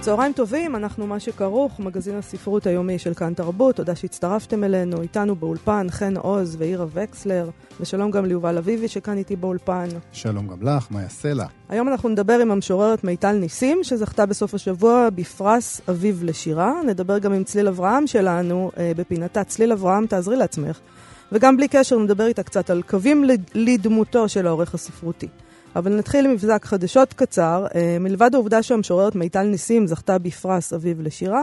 צהריים טובים, אנחנו מה שכרוך, מגזין הספרות היומי של כאן תרבות, תודה שהצטרפתם אלינו, איתנו באולפן חן עוז ואירה וקסלר, ושלום גם ליובל אביבי שכאן איתי באולפן. שלום גם לך, יעשה לה? היום אנחנו נדבר עם המשוררת מיטל ניסים, שזכתה בסוף השבוע בפרס אביב לשירה. נדבר גם עם צליל אברהם שלנו, אה, בפינתה צליל אברהם, תעזרי לעצמך. וגם בלי קשר נדבר איתה קצת על קווים לדמותו של העורך הספרותי. אבל נתחיל עם מבזק חדשות קצר. אה, מלבד העובדה שהמשוררת מיטל ניסים זכתה בפרס אביב לשירה,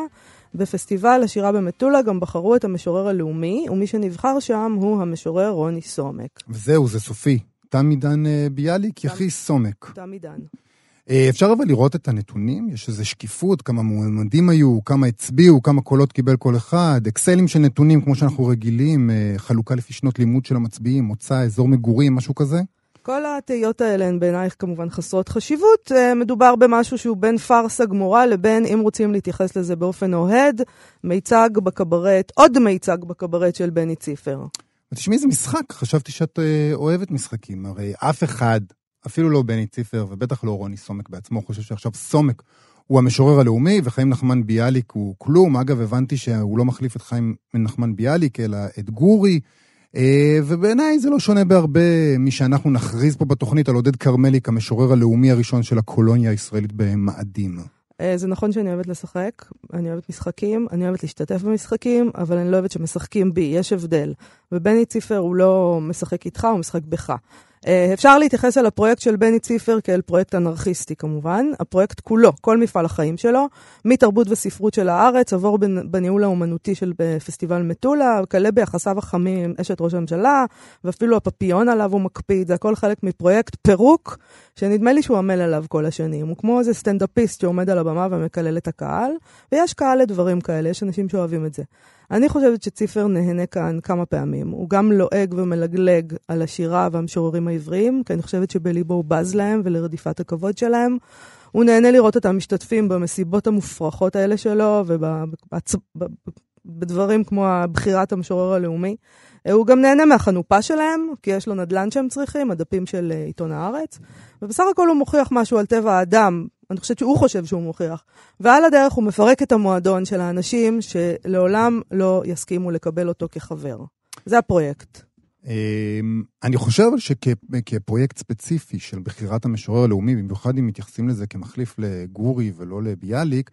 בפסטיבל השירה במטולה גם בחרו את המשורר הלאומי, ומי שנבחר שם הוא המשורר רוני סומק. וזהו, זה סופי. תם עידן אה, ביאליק, יחי סומק. תם עידן. אה, אפשר אבל לראות את הנתונים? יש איזו שקיפות, כמה מועמדים היו, כמה הצביעו, כמה קולות קיבל כל אחד, אקסלים של נתונים כמו שאנחנו רגילים, חלוקה לפי שנות לימוד של המצביעים, מוצא, אזור מגורים, משהו כזה? כל התהיות האלה הן בעינייך כמובן חסרות חשיבות. אה, מדובר במשהו שהוא בין פארסה גמורה לבין, אם רוצים להתייחס לזה באופן אוהד, מיצג בקברט, עוד מיצג בקברט של בני ציפר. תשמעי, זה משחק, חשבתי שאת אה, אוהבת משחקים. הרי אף אחד, אפילו לא בני ציפר, ובטח לא רוני סומק בעצמו, חושב שעכשיו סומק הוא המשורר הלאומי, וחיים נחמן ביאליק הוא כלום. אגב, הבנתי שהוא לא מחליף את חיים נחמן ביאליק, אלא את גורי. אה, ובעיניי זה לא שונה בהרבה משאנחנו נכריז פה בתוכנית על עודד כרמליק, המשורר הלאומי הראשון של הקולוניה הישראלית במאדים. אה, זה נכון שאני אוהבת לשחק, אני אוהבת משחקים, אני אוהבת להשתתף במשחקים, אבל אני לא אוהבת שמשחקים בי, יש הבדל. ובני ציפר הוא לא משחק איתך, הוא משחק בך. אה, אפשר להתייחס אל הפרויקט של בני ציפר כאל פרויקט אנרכיסטי כמובן. הפרויקט כולו, כל מפעל החיים שלו, מתרבות וספרות של הארץ, עבור בניהול האומנותי של פסטיבל מטולה, וכלה ביחסיו החמים עם אשת ראש הממשלה, ואפילו הפפיון עליו הוא מקפיד, זה הכל חלק מפרויקט פירוק, שנדמה לי שהוא עמל עליו כל השנים. הוא כמו איזה סטנדאפיסט שעומד על הבמה ומקלל את הקהל, ויש קהל לדברים כאלה, יש אנשים שאוהבים את זה. אני חושבת שציפר נהנה כאן כמה פעמים. הוא גם לועג ומלגלג על השירה והמשוררים העבריים, כי אני חושבת שבליבו הוא בז להם ולרדיפת הכבוד שלהם. הוא נהנה לראות אותם משתתפים במסיבות המופרכות האלה שלו ובדברים כמו בחירת המשורר הלאומי. הוא גם נהנה מהחנופה שלהם, כי יש לו נדל"ן שהם צריכים, הדפים של אה, עיתון הארץ. ובסך הכל הוא מוכיח משהו על טבע האדם, אני חושבת שהוא חושב שהוא מוכיח. ועל הדרך הוא מפרק את המועדון של האנשים שלעולם לא יסכימו לקבל אותו כחבר. זה הפרויקט. אמ, אני חושב שכפרויקט ספציפי של בחירת המשורר הלאומי, במיוחד אם מתייחסים לזה כמחליף לגורי ולא לביאליק,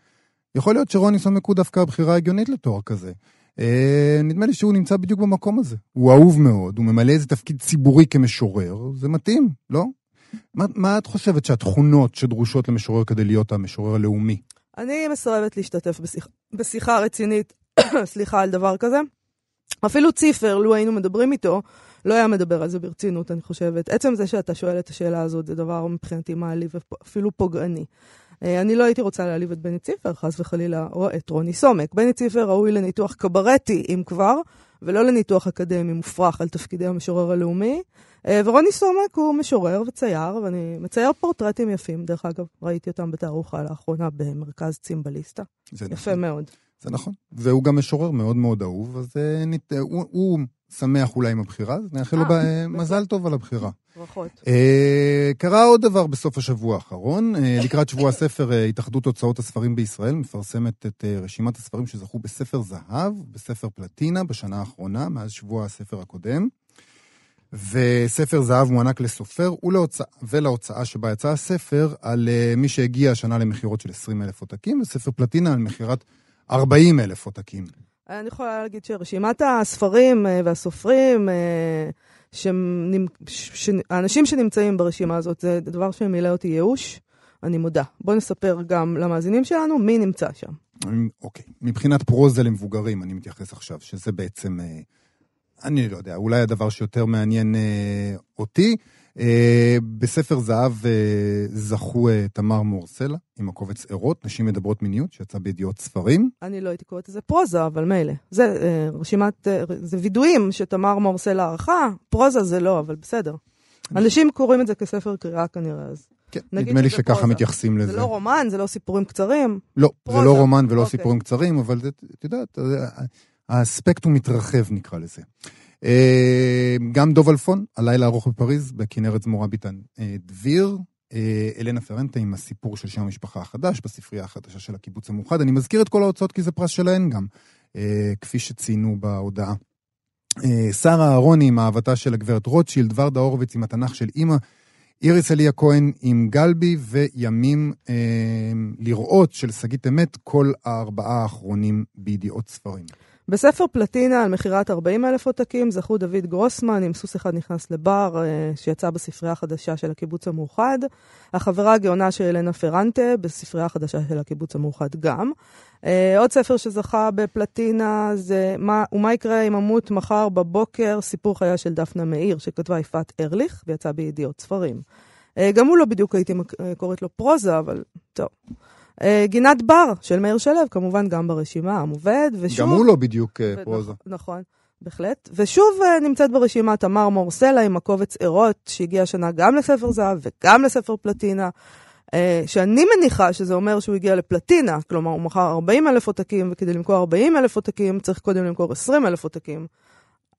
יכול להיות שרוני סומק הוא דווקא הבחירה ההגיונית לתואר כזה. אה, נדמה לי שהוא נמצא בדיוק במקום הזה. הוא אהוב מאוד, הוא ממלא איזה תפקיד ציבורי כמשורר, זה מתאים, לא? מה, מה את חושבת שהתכונות שדרושות למשורר כדי להיות המשורר הלאומי? אני מסרבת להשתתף בשיח, בשיחה רצינית, סליחה, על דבר כזה. אפילו ציפר, לו היינו מדברים איתו, לא היה מדבר על זה ברצינות, אני חושבת. עצם זה שאתה שואל את השאלה הזאת, זה דבר מבחינתי מעליב ואפילו פוגעני. אה, אני לא הייתי רוצה להעליב את בני ציפר, חס וחלילה, או את רוני סומק. בני ציפר ראוי לניתוח קברטי, אם כבר, ולא לניתוח אקדמי מופרך על תפקידי המשורר הלאומי. אה, ורוני סומק הוא משורר וצייר, ואני מצייר פורטרטים יפים, דרך אגב, ראיתי אותם בתערוכה לאחרונה במרכז צימבליסטה. יפה נכון. מאוד. זה נכון. והוא גם משורר מאוד מאוד אהוב, אז uh, נת... הוא, הוא שמח אולי עם הבחירה, אז נאחל לו מזל טוב על הבחירה. ברכות. קרה עוד דבר בסוף השבוע האחרון. לקראת שבוע הספר, התאחדות הוצאות הספרים בישראל מפרסמת את רשימת הספרים שזכו בספר זהב, בספר פלטינה, בשנה האחרונה, מאז שבוע הספר הקודם. וספר זהב מוענק לסופר ולהוצא, ולהוצאה שבה יצא הספר על uh, מי שהגיע השנה למכירות של 20 אלף עותקים, וספר פלטינה על מכירת 40 אלף עותקים. אני יכולה להגיד שרשימת הספרים אה, והסופרים, אה, האנשים שנמצאים ברשימה הזאת, זה דבר שמילא אותי ייאוש, אני מודה. בואו נספר גם למאזינים שלנו מי נמצא שם. אוקיי, מבחינת פרוזה למבוגרים, אני מתייחס עכשיו, שזה בעצם, אה, אני לא יודע, אולי הדבר שיותר מעניין אותי. אה, בספר זהב אה, זכו אה, תמר מורסלה עם הקובץ ערות, נשים מדברות מיניות, שיצא בידיעות ספרים. אני לא הייתי קוראת לזה פרוזה, אבל מילא. זה רשימת, זה וידויים שתמר מורסלה ערכה, פרוזה זה לא, אבל בסדר. אנשים קוראים את זה כספר קריאה כנראה, אז כן, נדמה לי שככה פרוזה. מתייחסים לזה. זה לא רומן, זה לא סיפורים קצרים. לא, זה פרוזה. לא רומן ולא אוקיי. סיפורים קצרים, אבל זה- את יודעת, זה- הספקטרום מתרחב נקרא לזה. אה, גם דוב אלפון, הלילה ארוך בפריז, בכנרת זמורה ביטן אה, דביר. אה, אלנה פרנטה עם הסיפור של שם המשפחה החדש, בספרייה החדשה של הקיבוץ המאוחד. אני מזכיר את כל ההוצאות כי זה פרס שלהן גם, כפי שציינו בהודעה. שרה אהרוני עם אהבתה של הגברת רוטשילד, ורדה הורוביץ עם התנ"ך של אימא, איריס אליה כהן עם גלבי, וימים אה, לראות של שגית אמת, כל הארבעה האחרונים בידיעות ספרים. בספר פלטינה על מכירת 40 אלף עותקים זכו דוד גרוסמן עם סוס אחד נכנס לבר, אה, שיצא בספרייה החדשה של הקיבוץ המאוחד. החברה הגאונה של אלנה פרנטה בספרייה החדשה של הקיבוץ המאוחד גם. אה, עוד ספר שזכה בפלטינה זה מה, ומה יקרה אם אמות מחר בבוקר, סיפור חייה של דפנה מאיר, שכתבה יפעת ארליך ויצא בידיעות ספרים. אה, גם הוא לא בדיוק הייתי קוראת לו פרוזה, אבל טוב. אה, גינת בר של מאיר שלו, כמובן גם ברשימה, המובד, ושוב... גם הוא לא בדיוק ו- פרוזה. נכון, בהחלט. ושוב אה, נמצאת ברשימה תמר מורסלה עם הקובץ ערות, שהגיע השנה גם לספר זהב וגם לספר פלטינה, אה, שאני מניחה שזה אומר שהוא הגיע לפלטינה, כלומר הוא מכר 40 אלף עותקים, וכדי למכור 40 אלף עותקים צריך קודם למכור 20 אלף עותקים.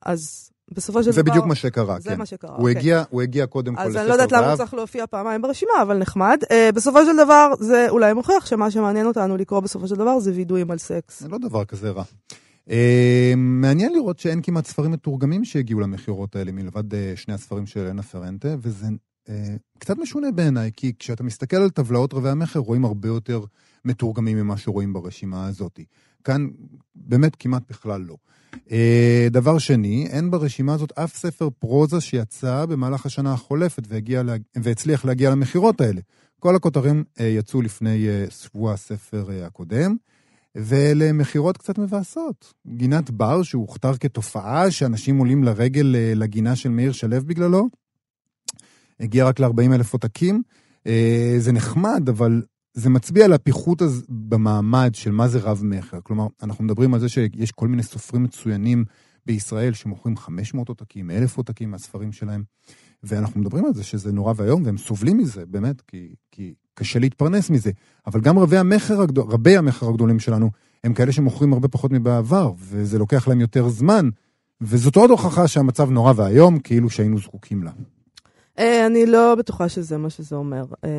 אז בסופו של זה דבר... בדיוק מה שקרה, זה כן. מה שקרה, הוא אוקיי. הגיע- הוא הגיע קודם כל אז לספר אני לא יודעת למה הוא. צריך להופיע פעמיים ברשימה, אבל נחמד. Uh, בסופו של דבר, זה אולי מוכיח שמה שמעניין אותנו לקרוא בסופו של דבר זה וידויים על סקס. זה לא דבר כזה רע. אה, מעניין לראות שאין כמעט ספרים מתורגמים שהגיעו למכירות האלה, מלבד אה, שני הספרים של אלנה פרנטה, וזה אה, קצת משונה בעיניי, כי כשאתה מסתכל על טבלאות רבי המכר, רואים הרבה יותר מתורגמים ממה שרואים ברשימה הזאת. כאן באמת כמעט בכלל לא. אה, דבר שני, אין ברשימה הזאת אף ספר פרוזה שיצא במהלך השנה החולפת והגיע לה... והצליח להגיע למכירות האלה. כל הכותרים אה, יצאו לפני אה, שבוע הספר הקודם. ואלה מכירות קצת מבאסות. גינת בר, שהוכתר כתופעה שאנשים עולים לרגל לגינה של מאיר שלו בגללו, הגיע רק ל-40 אלף עותקים. זה נחמד, אבל זה מצביע על הפיחות הז- במעמד של מה זה רב-מכר. כלומר, אנחנו מדברים על זה שיש כל מיני סופרים מצוינים בישראל שמוכרים 500 עותקים, 1,000 עותקים מהספרים שלהם, ואנחנו מדברים על זה שזה נורא ואיום, והם סובלים מזה, באמת, כי, כי קשה להתפרנס מזה. אבל גם רבי המכר, הגדול, רבי המכר הגדולים שלנו, הם כאלה שמוכרים הרבה פחות מבעבר, וזה לוקח להם יותר זמן, וזאת עוד הוכחה שהמצב נורא ואיום, כאילו שהיינו זקוקים לה. אה, אני לא בטוחה שזה מה שזה אומר. אה,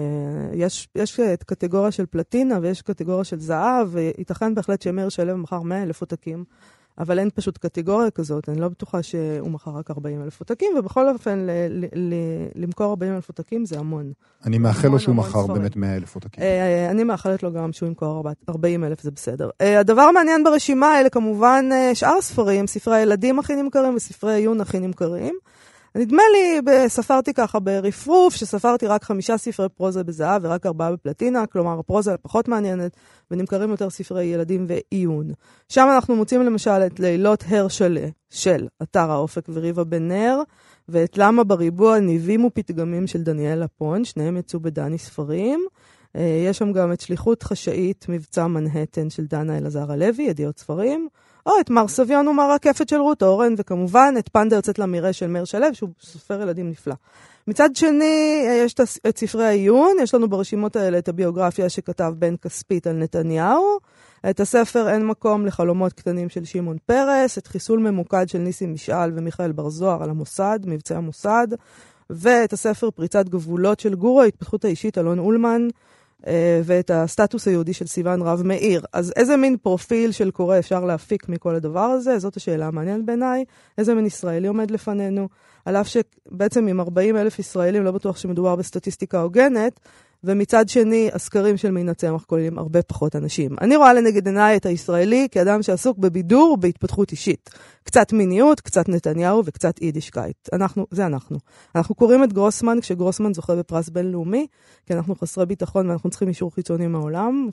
יש, יש את קטגוריה של פלטינה ויש קטגוריה של זהב, וייתכן בהחלט שמאיר שלו מכר 100 אלף עותקים, אבל אין פשוט קטגוריה כזאת, אני לא בטוחה שהוא מכר רק 40 אלף עותקים, ובכל אופן, ל, ל, ל, למכור 40 אלף עותקים זה המון. אני מאחל לו המון שהוא המון מכר. באמת 100 אלף עותקים. אה, אני מאחלת לו גם שהוא ימכור 40 אלף, זה בסדר. הדבר המעניין ברשימה האלה כמובן שאר הספרים, ספרי הילדים הכי נמכרים וספרי עיון הכי נמכרים. נדמה לי, ספרתי ככה ברפרוף, שספרתי רק חמישה ספרי פרוזה בזהב ורק ארבעה בפלטינה, כלומר הפרוזה פחות מעניינת, ונמכרים יותר ספרי ילדים ועיון. שם אנחנו מוצאים למשל את לילות הרשלה של אתר האופק וריבה בן נר, ואת למה בריבוע ניבים ופתגמים של דניאל לפון, שניהם יצאו בדני ספרים. אה, יש שם גם את שליחות חשאית, מבצע מנהטן של דנה אלעזר הלוי, ידיעות ספרים. או את מר סביון ומר רקפת של רות אורן, וכמובן את פנדה יוצאת למרעה של מאיר שלו, שהוא סופר ילדים נפלא. מצד שני, אה, יש את ספרי העיון, יש לנו ברשימות האלה את הביוגרפיה שכתב בן כספית על נתניהו, את הספר אין מקום לחלומות קטנים של שמעון פרס, את חיסול ממוקד של ניסים משעל ומיכאל בר זוהר על המוסד, מבצעי המוסד, ואת הספר פריצת גבולות של גורו, ההתפתחות האישית, אלון אולמן, ואת הסטטוס היהודי של סיון רב מאיר. אז איזה מין פרופיל של קורא אפשר להפיק מכל הדבר הזה? זאת השאלה המעניינת בעיניי. איזה מין ישראלי עומד לפנינו? על אף שבעצם עם 40 אלף ישראלים לא בטוח שמדובר בסטטיסטיקה הוגנת, ומצד שני, הסקרים של מינה צמח כוללים הרבה פחות אנשים. אני רואה לנגד עיניי את הישראלי כאדם שעסוק בבידור ובהתפתחות אישית. קצת מיניות, קצת נתניהו וקצת יידישקייט. אנחנו, זה אנחנו. אנחנו קוראים את גרוסמן כשגרוסמן זוכה בפרס בינלאומי, כי אנחנו חסרי ביטחון ואנחנו צריכים אישור חיצוני מהעולם.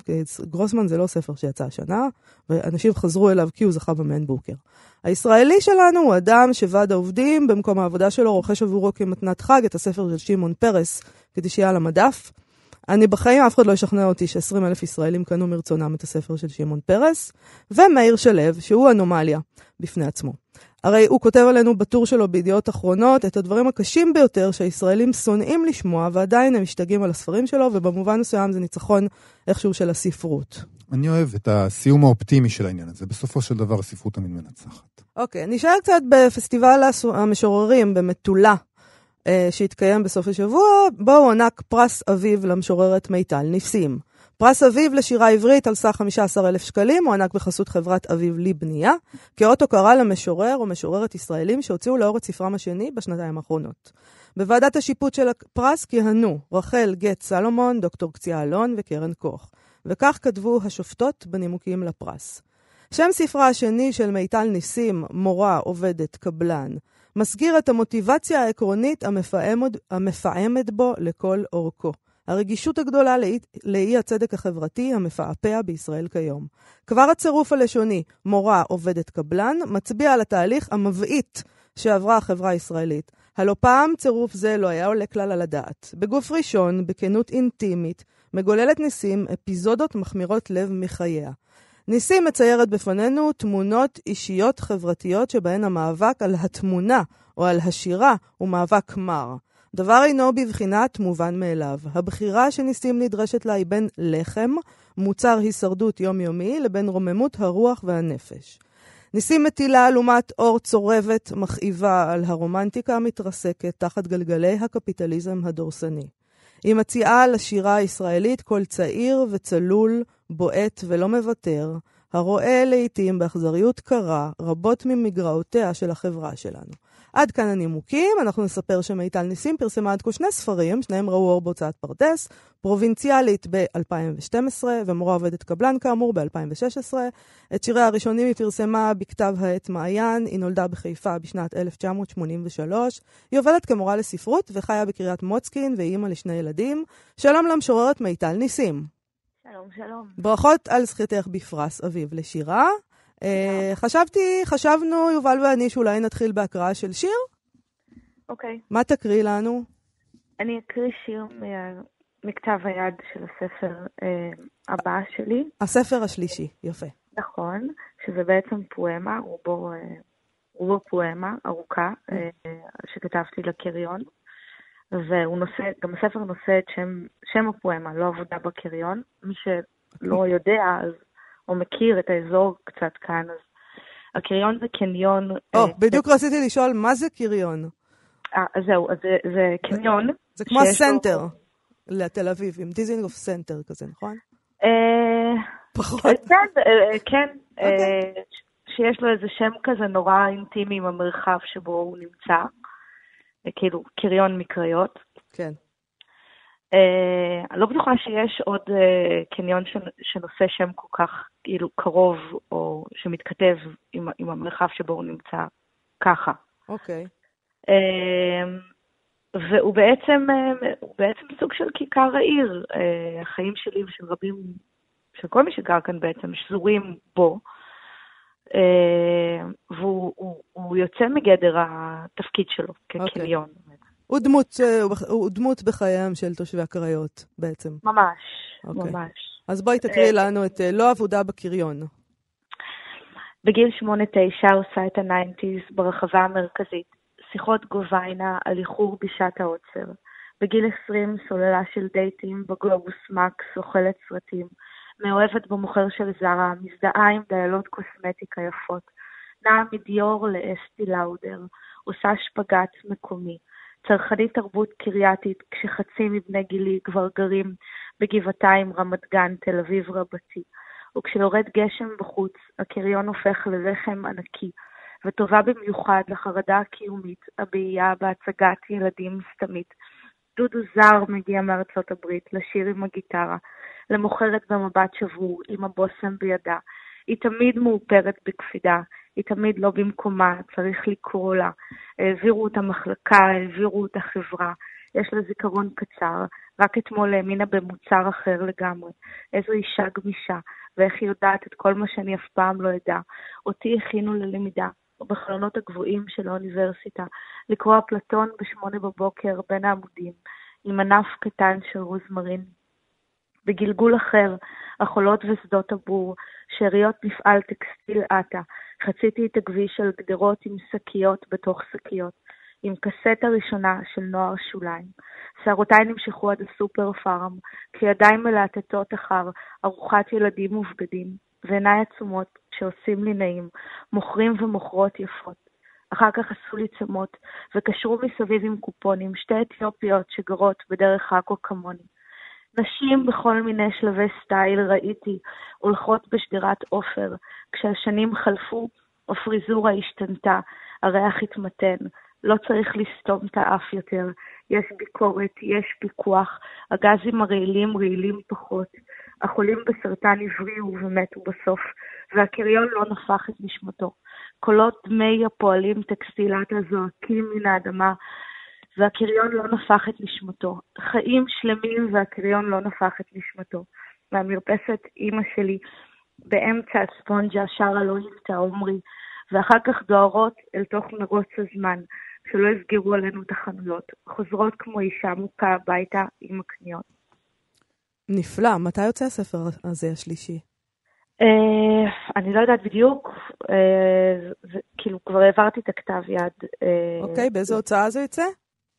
גרוסמן זה לא ספר שיצא השנה, ואנשים חזרו אליו כי הוא זכה במיין בוקר. הישראלי שלנו הוא אדם שוועד העובדים במקום העבודה שלו רוכש עבורו כמתנת חג את הספר של שמעון פרס, כדי שיהיה על המדף. אני בחיים, אף אחד לא ישכנע אותי ש-20 אלף ישראלים קנו מרצונם את הספר של שמעון פרס, ומאיר שלו, שהוא אנומליה בפני עצמו. הרי הוא כותב עלינו בטור שלו בידיעות אחרונות את הדברים הקשים ביותר שהישראלים שונאים לשמוע, ועדיין הם משתגעים על הספרים שלו, ובמובן מסוים זה ניצחון איכשהו של הספרות. אני אוהב את הסיום האופטימי של העניין הזה. בסופו של דבר הספרות תמיד מנצחת. אוקיי, נשאר קצת בפסטיבל המשוררים במטולה שהתקיים בסוף השבוע, בו הוענק פרס אביב למשוררת מיטל ניסים. פרס אביב לשירה עברית על סך 15,000 שקלים הוענק בחסות חברת אביב לבנייה, כאות הוקרה למשורר או משוררת ישראלים שהוציאו לאור את ספרם השני בשנתיים האחרונות. בוועדת השיפוט של הפרס כיהנו רחל גט סלומון, דוקטור קציעה אלון וקרן קוך. וכך כתבו השופטות בנימוקים לפרס. שם ספרה השני של מיטל ניסים, מורה, עובדת, קבלן, מסגיר את המוטיבציה העקרונית המפעמת, המפעמת בו לכל אורכו. הרגישות הגדולה לאי, לאי הצדק החברתי המפעפע בישראל כיום. כבר הצירוף הלשוני, מורה, עובדת, קבלן, מצביע על התהליך המבעית שעברה החברה הישראלית. הלא פעם צירוף זה לא היה עולה כלל על הדעת. בגוף ראשון, בכנות אינטימית, מגוללת ניסים אפיזודות מחמירות לב מחייה. ניסים מציירת בפנינו תמונות אישיות חברתיות שבהן המאבק על התמונה או על השירה הוא מאבק מר. דבר אינו בבחינת מובן מאליו. הבחירה שניסים נדרשת לה היא בין לחם, מוצר הישרדות יומיומי, לבין רוממות הרוח והנפש. ניסים מטילה לעומת אור צורבת, מכאיבה על הרומנטיקה המתרסקת תחת גלגלי הקפיטליזם הדורסני. היא מציעה לשירה הישראלית קול צעיר וצלול, בועט ולא מוותר, הרואה לעתים באכזריות קרה רבות ממגרעותיה של החברה שלנו. עד כאן הנימוקים, אנחנו נספר שמיטל ניסים פרסמה עד כה שני ספרים, שניהם ראו אור בהוצאת פרדס, פרובינציאלית ב-2012 ומורה עובדת קבלן כאמור ב-2016. את שיריה הראשונים היא פרסמה בכתב העת מעיין, היא נולדה בחיפה בשנת 1983. היא עובדת כמורה לספרות וחיה בקריית מוצקין והיא אימא לשני ילדים. שלום למשוררת מיטל ניסים. שלום, שלום. ברכות על זכיתך בפרס אביב לשירה. Uh, חשבתי, חשבנו, יובל ואני, שאולי נתחיל בהקראה של שיר. אוקיי. מה תקריא לנו? אני אקריא שיר מכתב היד של הספר uh, הבא שלי. הספר השלישי, יפה. נכון, שזה בעצם פואמה, רובו, uh, רובו פואמה ארוכה, שכתבתי לקריון. והוא נושא, גם הספר נושא את שם, שם הפואמה, לא עבודה בקריון. מי שלא יודע, אז או מכיר את האזור קצת כאן, אז הקריון זה קניון... או, oh, uh, בדיוק זה... רציתי לשאול, מה זה קריון? אה, זהו, אז זה, זה קניון. זה, זה כמו הסנטר לו... לתל אביב, עם דיזינג אוף סנטר כזה, נכון? אה, פחות. כן, אה, כן. אוקיי. שיש לו איזה שם כזה נורא אינטימי עם המרחב שבו הוא נמצא. כאילו, קריון מקריות. כן. אני לא בטוחה שיש עוד אה, קניון שנושא שם כל כך כאילו קרוב, או שמתכתב עם, עם המרחב שבו הוא נמצא ככה. אוקיי. Okay. Uh, והוא בעצם, הוא בעצם סוג של כיכר העיר. החיים שלי ושל רבים, של כל מי שגר כאן בעצם, שזורים בו. והוא הוא, הוא יוצא מגדר התפקיד שלו כקניון. Okay. הוא דמות, אה, הוא דמות בחייהם של תושבי הקריות בעצם. ממש, אוקיי. ממש. אז בואי תקריאי אה, לנו את אה, לא עבודה בקריון. בגיל שמונה-תשע עושה את ה nineties ברחבה המרכזית. שיחות גוביינה על איחור בשעת העוצר. בגיל עשרים סוללה של דייטים בגלובוס מקס, אוכלת סרטים. מאוהבת במוכר של זרה, מזדהה עם דיילות קוסמטיקה יפות. נעה מדיור לאסתי לאודר. עושה שפגאט מקומי. צרכנית תרבות קרייתית, כשחצי מבני גילי כבר גרים בגבעתיים, רמת גן, תל אביב רבתי. וכשיורד גשם בחוץ, הקריון הופך לרחם ענקי, וטובה במיוחד לחרדה הקיומית, הבעייה בהצגת ילדים סתמית. דודו זר מגיע מארצות הברית לשיר עם הגיטרה, למוכרת במבט שבור, עם הבושם בידה. היא תמיד מאופרת בקפידה, היא תמיד לא במקומה, צריך לקרוא לה. העבירו אותה מחלקה, העבירו אותה חברה. יש לה זיכרון קצר, רק אתמול האמינה במוצר אחר לגמרי. איזו אישה גמישה, ואיך היא יודעת את כל מה שאני אף פעם לא אדע. אותי הכינו ללמידה, בחלונות הגבוהים של האוניברסיטה, לקרוא אפלטון בשמונה בבוקר בין העמודים, עם ענף קטן של רוזמרין. בגלגול אחר, החולות ושדות הבור, שאריות מפעל טקסטיל עטה, חציתי את הכביש על גדרות עם שקיות בתוך שקיות, עם קסטה ראשונה של נוער שוליים. שערותיי נמשכו עד הסופר פארם, כשידיים מלהטטות אחר ארוחת ילדים ובגדים, ועיניי עצומות שעושים לי נעים, מוכרים ומוכרות יפות. אחר כך עשו לי צמות, וקשרו מסביב עם קופונים שתי אתיופיות שגרות בדרך עכו כמוני. נשים בכל מיני שלבי סטייל ראיתי הולכות בשדרת עופר, כשהשנים חלפו, הפריזורה השתנתה, הריח התמתן, לא צריך לסתום את האף יותר, יש ביקורת, יש פיקוח, הגזים הרעילים רעילים פחות, החולים בסרטן הבריאו ומתו בסוף, והקריון לא נפח את נשמתו. קולות דמי הפועלים טקסטילת הזועקים מן האדמה, והקריון לא נפח את נשמתו. חיים שלמים והקריון לא נפח את נשמתו. מהמרפסת אימא שלי, באמצע הספונג'ה שרה לא נפתע עומרי, ואחר כך דוהרות אל תוך מרוץ הזמן, שלא יסגרו עלינו את החנויות, חוזרות כמו אישה מוכה הביתה עם הקניות. נפלא. מתי יוצא הספר הזה השלישי? Uh, אני לא יודעת בדיוק, uh, זה, כאילו כבר העברתי את הכתב יד. אה, אוקיי, uh, okay, באיזו הוצאה זה יוצא?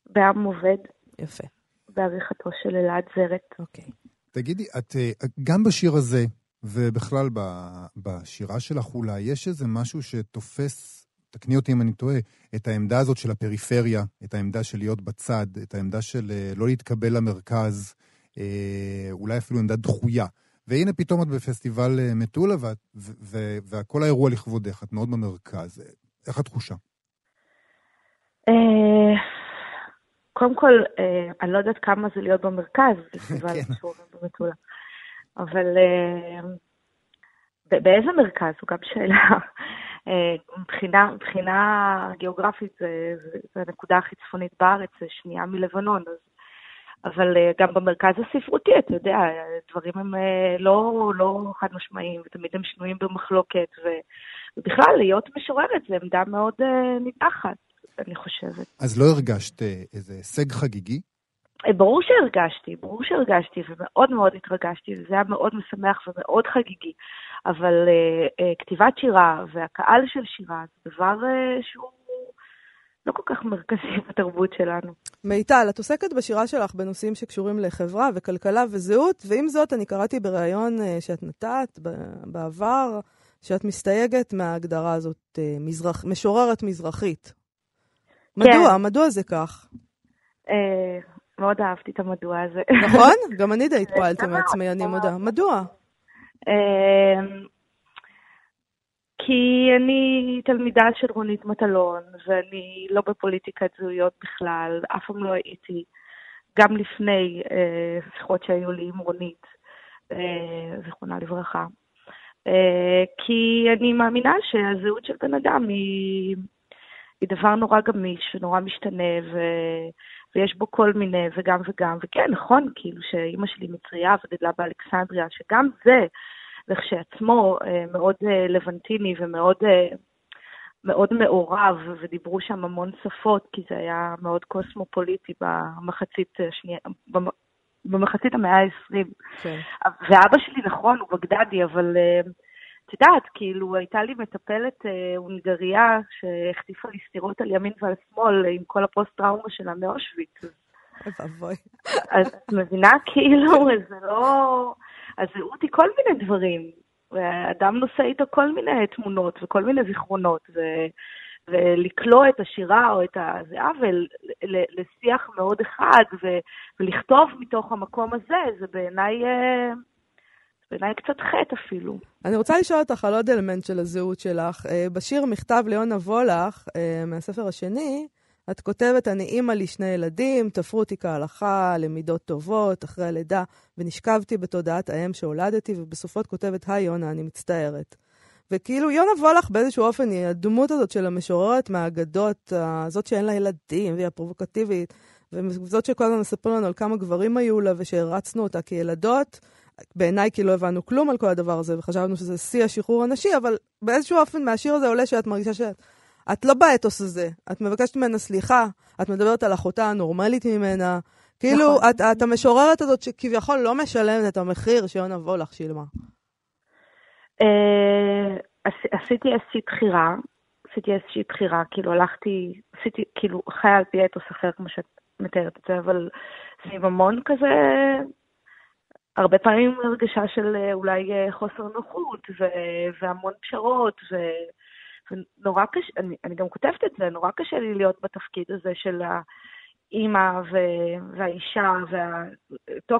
בעם עובד. יפה. בעריכתו של אלעד זרת. אוקיי. Okay. תגידי, את גם בשיר הזה, ובכלל בשירה שלך אולי, יש איזה משהו שתופס, תקני אותי אם אני טועה, את העמדה הזאת של הפריפריה, את העמדה של להיות בצד, את העמדה של לא להתקבל למרכז, אולי אפילו עמדה דחויה. והנה פתאום את בפסטיבל אה, מטולה, וכל האירוע לכבודך, את מאוד במרכז. איך התחושה? אה, קודם כל, אה, אני לא יודעת כמה זה להיות במרכז, בפסטיבל כן. במטולה. אבל באיזה מרכז? זו גם שאלה. מבחינה, מבחינה גיאוגרפית זה הנקודה הכי צפונית בארץ, זה שנייה מלבנון, אז אבל אה, גם במרכז הספרותי, אתה יודע, דברים הם אה, לא, לא חד משמעיים, ותמיד הם שנויים במחלוקת, ובכלל, להיות משוררת זה עמדה מאוד אה, ניתחת, אני חושבת. אז לא הרגשת איזה הישג חגיגי? ברור שהרגשתי, ברור שהרגשתי, ומאוד מאוד התרגשתי, וזה היה מאוד משמח ומאוד חגיגי. אבל uh, uh, כתיבת שירה והקהל של שירה זה דבר uh, שהוא לא כל כך מרכזי בתרבות שלנו. מיטל, את עוסקת בשירה שלך בנושאים שקשורים לחברה וכלכלה וזהות, ועם זאת, אני קראתי בריאיון אה, שאת נתת בעבר, שאת מסתייגת מההגדרה הזאת, אה, מזרח, משוררת מזרחית. כן. מדוע? מדוע זה כך? אה, מאוד אהבתי את המדוע הזה. נכון? גם אני די התפעלתי מעצמי, אני מודה. מדוע? כי אני תלמידה של רונית מטלון, ואני לא בפוליטיקת זהויות בכלל, אף פעם לא הייתי, גם לפני אה, שיחות שהיו לי עם רונית, אה, זיכרונה לברכה. אה, כי אני מאמינה שהזהות של בן אדם היא, היא דבר נורא גמיש ונורא משתנה, ו, ויש בו כל מיני, וגם וגם. וכן, נכון, כאילו שאימא שלי מצריה וגדלה באלכסנדריה, שגם זה, לכשעצמו אה, מאוד אה, לבנטיני ומאוד אה, מאוד מעורב, ודיברו שם המון שפות, כי זה היה מאוד קוסמופוליטי במחצית השנייה, במחצית המאה ה-20. כן. ואבא שלי, נכון, הוא בגדדי, אבל את יודעת, כאילו, הייתה לי מטפלת הונגריה שהחטיפה לי סטירות על ימין ועל שמאל עם כל הפוסט-טראומה שלה מאושוויץ. אבוי. אז את מבינה, כאילו, זה לא... הזהות היא כל מיני דברים. ואדם נושא איתו כל מיני תמונות וכל מיני זיכרונות, ו, ולקלוא את השירה או את הזיעה לשיח מאוד אחד, ו, ולכתוב מתוך המקום הזה, זה בעיניי... בעיניי קצת חטא אפילו. אני רוצה לשאול אותך על עוד אלמנט של הזהות שלך. אה, בשיר מכתב ליונה וולך, אה, מהספר השני, את כותבת, אני אימא לשני ילדים, תפרו אותי כהלכה, למידות טובות, אחרי הלידה, ונשכבתי בתודעת האם שהולדתי, ובסופו כותבת, היי יונה, אני מצטערת. וכאילו יונה וולך באיזשהו אופן היא הדמות הזאת של המשוררת מהאגדות, זאת שאין לה ילדים, והיא הפרובוקטיבית, וזאת שכל הזמן מספרים לנו על כמה גברים היו לה, ושהרצנו אותה כילדות. בעיניי כי לא הבנו כלום על כל הדבר הזה, וחשבנו שזה שיא השחרור הנשי, אבל באיזשהו אופן מהשיר הזה עולה שאת מרגישה שאת את לא באתוס הזה. את מבקשת ממנה סליחה, את מדברת על אחותה הנורמלית ממנה. כאילו, נכון. את, את המשוררת הזאת שכביכול לא משלמת את המחיר שיונה וולך שילמה. אה, עשיתי איזושהי בחירה, עשיתי איזושהי בחירה, כאילו הלכתי, עשיתי, כאילו, חיה על פי אתוס אחר, כמו שאת מתארת את זה, אבל זה עם המון כזה, הרבה פעמים הרגשה של אה, אולי אה, חוסר נוחות, והמון פשרות, ו... ונורא קשה, אני, אני גם כותבת את זה, נורא קשה לי להיות בתפקיד הזה של האימא ו- והאישה, וה...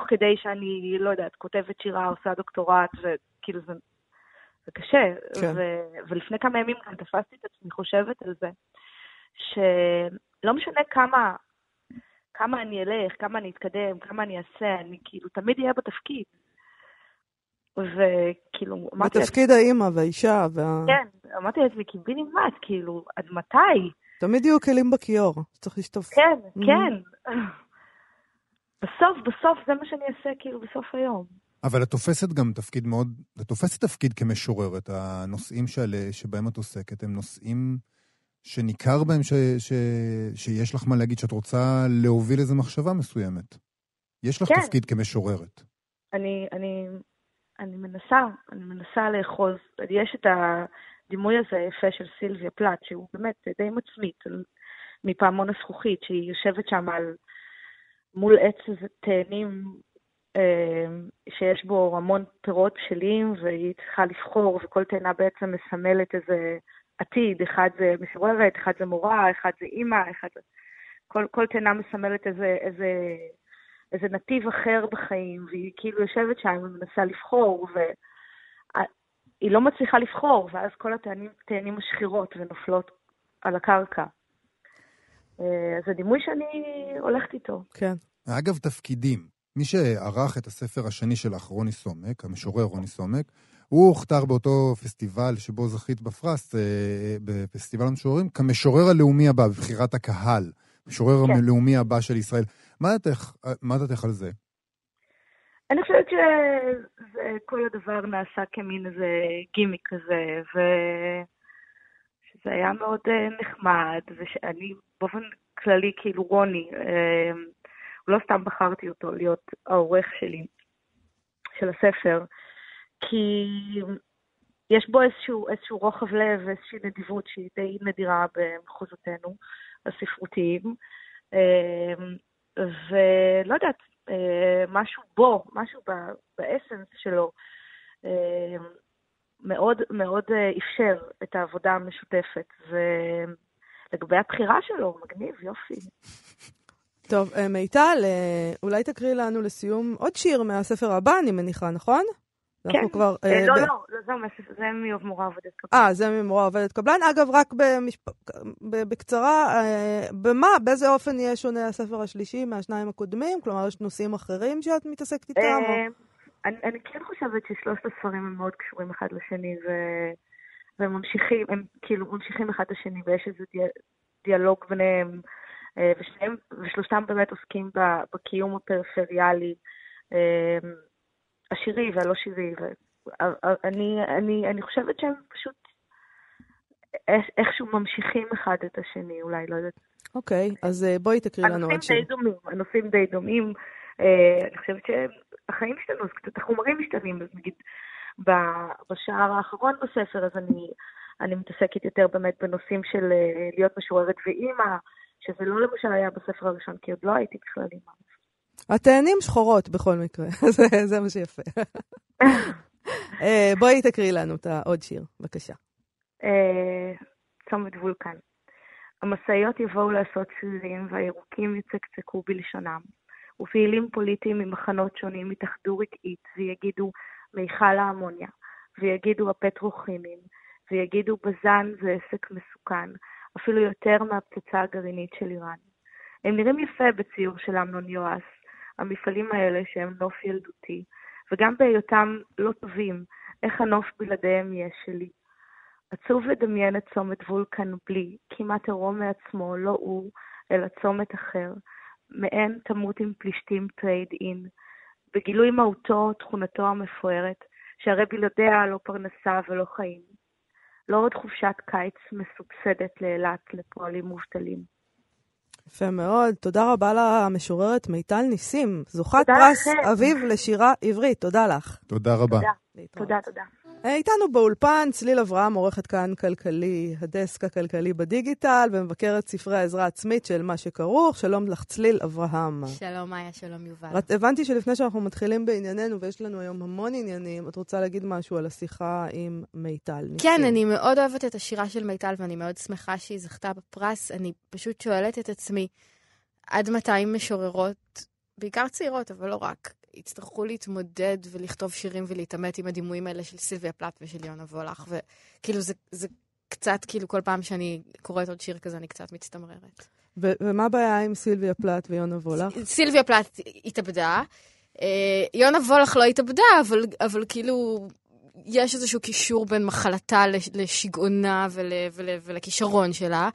כדי שאני, לא יודעת, כותבת שירה, עושה דוקטורט, וכאילו זה, זה קשה. כן. ו- ולפני כמה ימים גם תפסתי את עצמי חושבת על זה, שלא משנה כמה, כמה אני אלך, כמה אני אתקדם, כמה אני אעשה, אני כאילו תמיד אהיה בתפקיד. וכאילו, אמרתי... בתפקיד האימא והאישה וה... כן, אמרתי לעצמי, קיבינימט, כאילו, עד מתי? תמיד יהיו כלים בכיור, צריך לשטוף. כן, mm-hmm. כן. בסוף, בסוף, זה מה שאני אעשה, כאילו, בסוף היום. אבל את תופסת גם תפקיד מאוד, את תופסת תפקיד כמשוררת. הנושאים שעל, שבהם את עוסקת הם נושאים שניכר בהם ש, ש, שיש לך מה להגיד, שאת רוצה להוביל איזו מחשבה מסוימת. יש לך כן. תפקיד כמשוררת. אני, אני אני מנסה, אני מנסה לאחוז, יש את הדימוי הזה היפה של סילביה פלט, שהוא באמת די מצמית, מפעמון הזכוכית, שהיא יושבת שם על, מול עץ תאנים אה, שיש בו המון פירות בשלים, והיא צריכה לבחור, וכל תאנה בעצם מסמלת איזה עתיד, אחד זה משוררת, אחד זה מורה, אחד זה אימא, אחד זה... כל, כל תאנה מסמלת איזה, איזה איזה נתיב אחר בחיים, והיא כאילו יושבת שם ומנסה לבחור, והיא לא מצליחה לבחור, ואז כל התאנים משחירות ונופלות על הקרקע. אה, אז זה דימוי שאני הולכת איתו. כן. אגב, תפקידים. מי שערך את הספר השני שלך, רוני סומק, המשורר רוני סומק, הוא הוכתר באותו פסטיבל שבו זכית בפרס, אה, בפסטיבל המשוררים, כמשורר הלאומי הבא, בבחירת הקהל. המשורר כן. הלאומי הבא של ישראל. מה דעתך על זה? אני חושבת שכל הדבר נעשה כמין איזה גימיק כזה, ושזה היה מאוד אה, נחמד, ושאני באופן כללי, כאילו רוני, אה, לא סתם בחרתי אותו להיות העורך שלי, של הספר, כי יש בו איזשהו, איזשהו רוחב לב ואיזושהי נדיבות שהיא די נדירה במחוזותינו הספרותיים. אה, ולא יודעת, אה, משהו בו, משהו באסנס שלו, אה, מאוד מאוד אה, אפשר את העבודה המשותפת. ולגבי הבחירה שלו, מגניב, יופי. טוב, מיטל, אולי תקריא לנו לסיום עוד שיר מהספר הבא, אני מניחה, נכון? כן. כבר... אה, לא, ב... לא, לא, זה זה ממורה עובדת קבלן. אה, זה ממורה עובדת קבלן. אגב, רק. בקצרה, אה, במה, באיזה אופן יהיה שונה הספר השלישי מהשניים הקודמים? כלומר, יש נושאים אחרים שאת מתעסקת איתם? אה, אני, כן חושבת ששלושת הספרים הם מאוד קשורים אחד לשני, ו... והם ממשיכים, הם כאילו ממשיכים אחד לשני, ויש איזה דיאל... דיאלוג ביניהם, אה, ושניהם, ושלושתם באמת עוסקים בקיום הפריפריאלי. השירי והלא שירי. ואני אני, אני חושבת שהם פשוט איכשהו ממשיכים אחד את השני, אולי, לא יודעת. אוקיי, okay, אז אה, בואי תקריא לנו עוד שיר. הנושאים די דומים, הנושאים די דומים. אה, אני חושבת שהחיים השתנו, אז קצת החומרים משתנים, אז נגיד בשער האחרון בספר, אז אני, אני מתעסקת יותר באמת בנושאים של אה, להיות משוררת ואימא, שזה לא למשל היה בספר הראשון, כי עוד לא הייתי בכלל אימא. התאנים שחורות בכל מקרה, זה, זה מה שיפה. אה, בואי תקריא לנו את העוד שיר, בבקשה. אה, צומת וולקן. המשאיות יבואו לעשות שרירים והירוקים יצקצקו בלשונם. ופעילים פוליטיים ממחנות שונים יתאחדו רגעית ויגידו מיכל האמוניה, ויגידו הפטרוכימים, ויגידו בז"ן זה עסק מסוכן, אפילו יותר מהפצצה הגרעינית של איראן. הם נראים יפה בציור של אמנון יואס, המפעלים האלה שהם נוף ילדותי, וגם בהיותם לא טובים, איך הנוף בלעדיהם יהיה שלי. עצוב לדמיין את צומת וולקן בלי, כמעט עירום מעצמו, לא הוא, אלא צומת אחר, מעין תמות עם פלישתים trade-in, בגילוי מהותו, תכונתו המפוארת, שהרי בלעדיה לא פרנסה ולא חיים. לא עוד חופשת קיץ מסובסדת לאילת לפועלים מובטלים. יפה מאוד. תודה רבה למשוררת מיטל ניסים, זוכת פרס. אביב לשירה עברית. תודה לך. תודה רבה. תודה, תודה. איתנו באולפן צליל אברהם, עורכת כאן כלכלי, הדסק הכלכלי בדיגיטל, ומבקרת ספרי העזרה העצמית של מה שכרוך. שלום לך, צליל אברהם. שלום, מאיה, שלום, יובל. את, הבנתי שלפני שאנחנו מתחילים בענייננו, ויש לנו היום המון עניינים, את רוצה להגיד משהו על השיחה עם מיטל. כן, אני מאוד אוהבת את השירה של מיטל, ואני מאוד שמחה שהיא זכתה בפרס. אני פשוט שואלת את עצמי, עד מתי משוררות, בעיקר צעירות, אבל לא רק, יצטרכו להתמודד ולכתוב שירים ולהתעמת עם הדימויים האלה של סילביה פלט ושל יונה וולך, וכאילו זה, זה קצת, כאילו כל פעם שאני קוראת עוד שיר כזה, אני קצת מצטמררת. ו- ומה הבעיה עם סילביה פלט ויונה וולך? סילביה פלט התאבדה, אה, יונה וולך לא התאבדה, אבל, אבל כאילו... יש איזשהו קישור בין מחלתה לשגעונה ול, ול, ולכישרון שלה.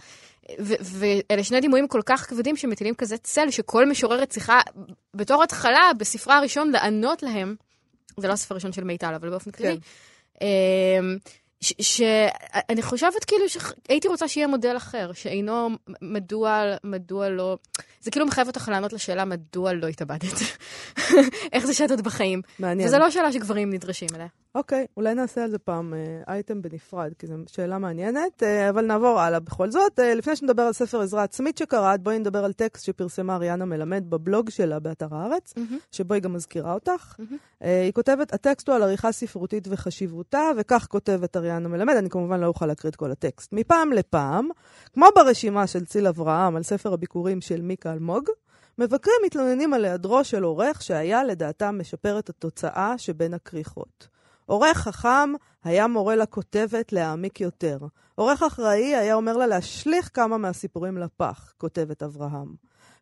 ואלה שני דימויים כל כך כבדים שמטילים כזה צל, שכל משוררת צריכה, בתור התחלה, בספרה הראשון, לענות להם. זה לא הספר הראשון של מיטל, אבל באופן כללי. כן. אמ, שאני חושבת כאילו שהייתי רוצה שיהיה מודל אחר, שאינו מדוע, מדוע לא... זה כאילו מחייב אותך לענות לשאלה מדוע לא התאבדת. איך זה שאת עוד בחיים. מעניין. וזו לא שאלה שגברים נדרשים אליה. אוקיי, אולי נעשה על זה פעם אה, אייטם בנפרד, כי זו שאלה מעניינת, אה, אבל נעבור הלאה בכל זאת. אה, לפני שנדבר על ספר עזרה עצמית שקראת, בואי נדבר על טקסט שפרסמה אריאנה מלמד בבלוג שלה באתר הארץ, mm-hmm. שבו היא גם מזכירה אותך. Mm-hmm. אה, היא כותבת, הטקסט הוא על עריכה ספרותית וחשיבותה, וכך כותבת אריאנה מלמד, אני כמובן לא אוכל להקריא את כל הטקסט. מפעם לפעם, כמו ברשימה של ציל אברהם על ספר הביקורים של מיקה אלמוג, מבקרים מתלוננים על היעדרו של עורך שהיה לדעתם משפר את התוצאה שבין הכריכות. עורך חכם היה מורה לכותבת להעמיק יותר. עורך אחראי היה אומר לה להשליך כמה מהסיפורים לפח, כותבת אברהם.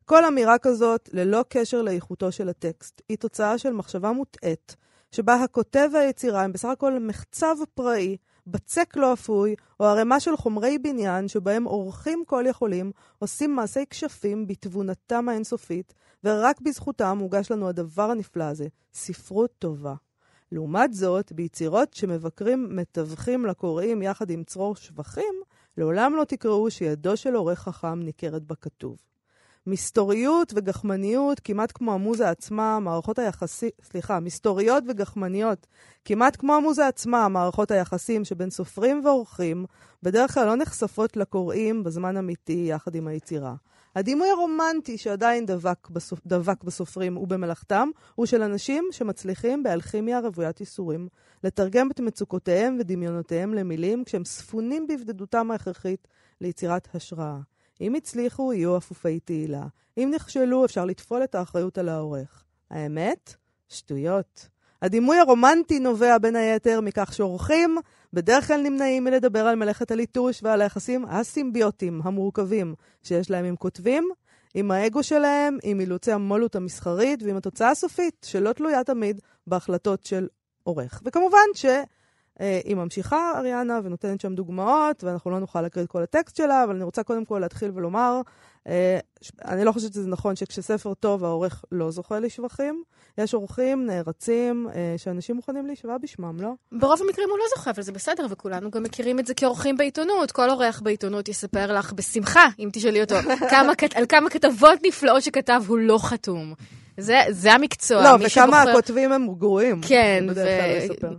כל אמירה כזאת, ללא קשר לאיכותו של הטקסט, היא תוצאה של מחשבה מוטעית, שבה הכותב והיצירה הם בסך הכל מחצב פראי, בצק לא אפוי, או ערימה של חומרי בניין שבהם אורחים כל יכולים עושים מעשי כשפים בתבונתם האינסופית, ורק בזכותם מוגש לנו הדבר הנפלא הזה, ספרות טובה. לעומת זאת, ביצירות שמבקרים מתווכים לקוראים יחד עם צרור שבחים, לעולם לא תקראו שידו של עורך חכם ניכרת בכתוב. מסתוריות וגחמניות, כמעט כמו המוזה עצמה, מערכות היחסים, סליחה, מסתוריות וגחמניות, כמעט כמו המוזה עצמה, מערכות היחסים שבין סופרים ועורכים, בדרך כלל לא נחשפות לקוראים בזמן אמיתי יחד עם היצירה. הדימוי הרומנטי שעדיין דבק, בסופ... דבק בסופרים ובמלאכתם, הוא של אנשים שמצליחים באלכימיה רוויית ייסורים, לתרגם את מצוקותיהם ודמיונותיהם למילים כשהם ספונים בבדידותם ההכרחית ליצירת השראה. אם הצליחו, יהיו אפופי תהילה. אם נכשלו, אפשר לטפול את האחריות על העורך. האמת? שטויות. הדימוי הרומנטי נובע בין היתר מכך שעורכים בדרך כלל נמנעים מלדבר על מלאכת הליטוש ועל היחסים הסימביוטיים, המורכבים, שיש להם עם כותבים, עם האגו שלהם, עם אילוצי המולות המסחרית ועם התוצאה הסופית, שלא תלויה תמיד בהחלטות של עורך. וכמובן ש... אה, היא ממשיכה, אריאנה, ונותנת שם דוגמאות, ואנחנו לא נוכל להקריא את כל הטקסט שלה, אבל אני רוצה קודם כל להתחיל ולומר, אני לא חושבת שזה נכון שכשספר טוב העורך לא זוכה לשבחים. יש עורכים נערצים אה, שאנשים מוכנים להישבע בשמם, לא? ברוב המקרים הוא לא זוכה, אבל זה בסדר, וכולנו גם מכירים את זה כעורכים בעיתונות. כל עורך בעיתונות יספר לך בשמחה, אם תשאלי אותו, כמה, על כמה כתבות נפלאות שכתב הוא לא חתום. זה, זה המקצוע. לא, וכמה שבוחר... הכותבים הם גרועים. כן, ו...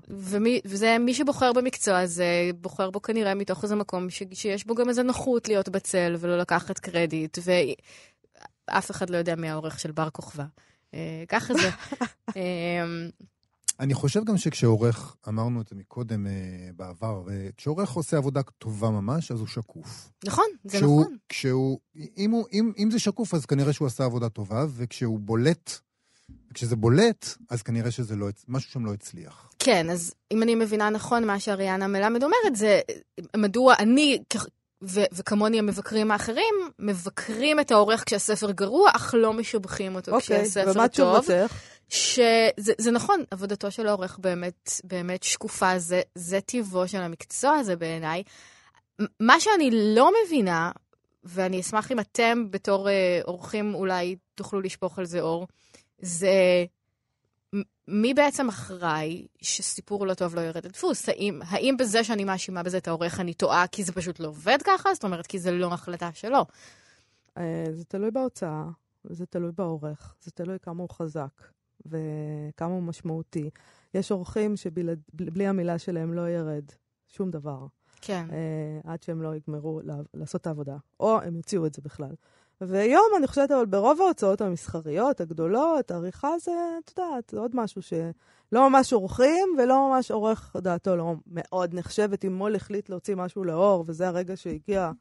ומי, וזה מי שבוחר במקצוע הזה, בוחר בו כנראה מתוך איזה מקום ש... שיש בו גם איזה נוחות להיות בצל ולא לקחת קרדיט, ואף אחד לא יודע מי העורך של בר כוכבא. אה, ככה זה. אמ, אני חושב גם שכשעורך, אמרנו את זה מקודם אה, בעבר, כשעורך עושה עבודה טובה ממש, אז הוא שקוף. נכון, זה כשהוא, נכון. כשהוא, אם, הוא, אם, אם זה שקוף, אז כנראה שהוא עשה עבודה טובה, וכשהוא בולט, וכשזה בולט, אז כנראה שזה לא, משהו שם לא הצליח. כן, אז אם אני מבינה נכון, מה שאריאנה מלמד אומרת, זה מדוע אני, ו- וכמוני המבקרים האחרים, מבקרים את העורך כשהספר גרוע, אך לא משבחים אותו אוקיי, כשהספר ומה טוב. תשובתך? שזה זה נכון, עבודתו של העורך באמת, באמת שקופה, זה, זה טיבו של המקצוע הזה בעיניי. מה שאני לא מבינה, ואני אשמח אם אתם בתור uh, עורכים אולי תוכלו לשפוך על זה אור, זה מי בעצם אחראי שסיפור לא טוב לא ירד לדפוס? האם, האם בזה שאני מאשימה בזה את העורך אני טועה כי זה פשוט לא עובד ככה? זאת אומרת, כי זה לא החלטה שלו. אה, זה תלוי בהוצאה, זה תלוי בעורך, זה תלוי כמה הוא חזק וכמה הוא משמעותי. יש עורכים שבלי המילה שלהם לא ירד שום דבר, כן. אה, עד שהם לא יגמרו לעשות את העבודה, או הם יוציאו את זה בכלל. והיום אני חושבת, אבל ברוב ההוצאות המסחריות, הגדולות, העריכה זה, את יודעת, זה עוד משהו שלא ממש עורכים ולא ממש עורך דעתו לא מאוד נחשבת. אם מו"ל החליט להוציא משהו לאור, וזה הרגע שהגיע,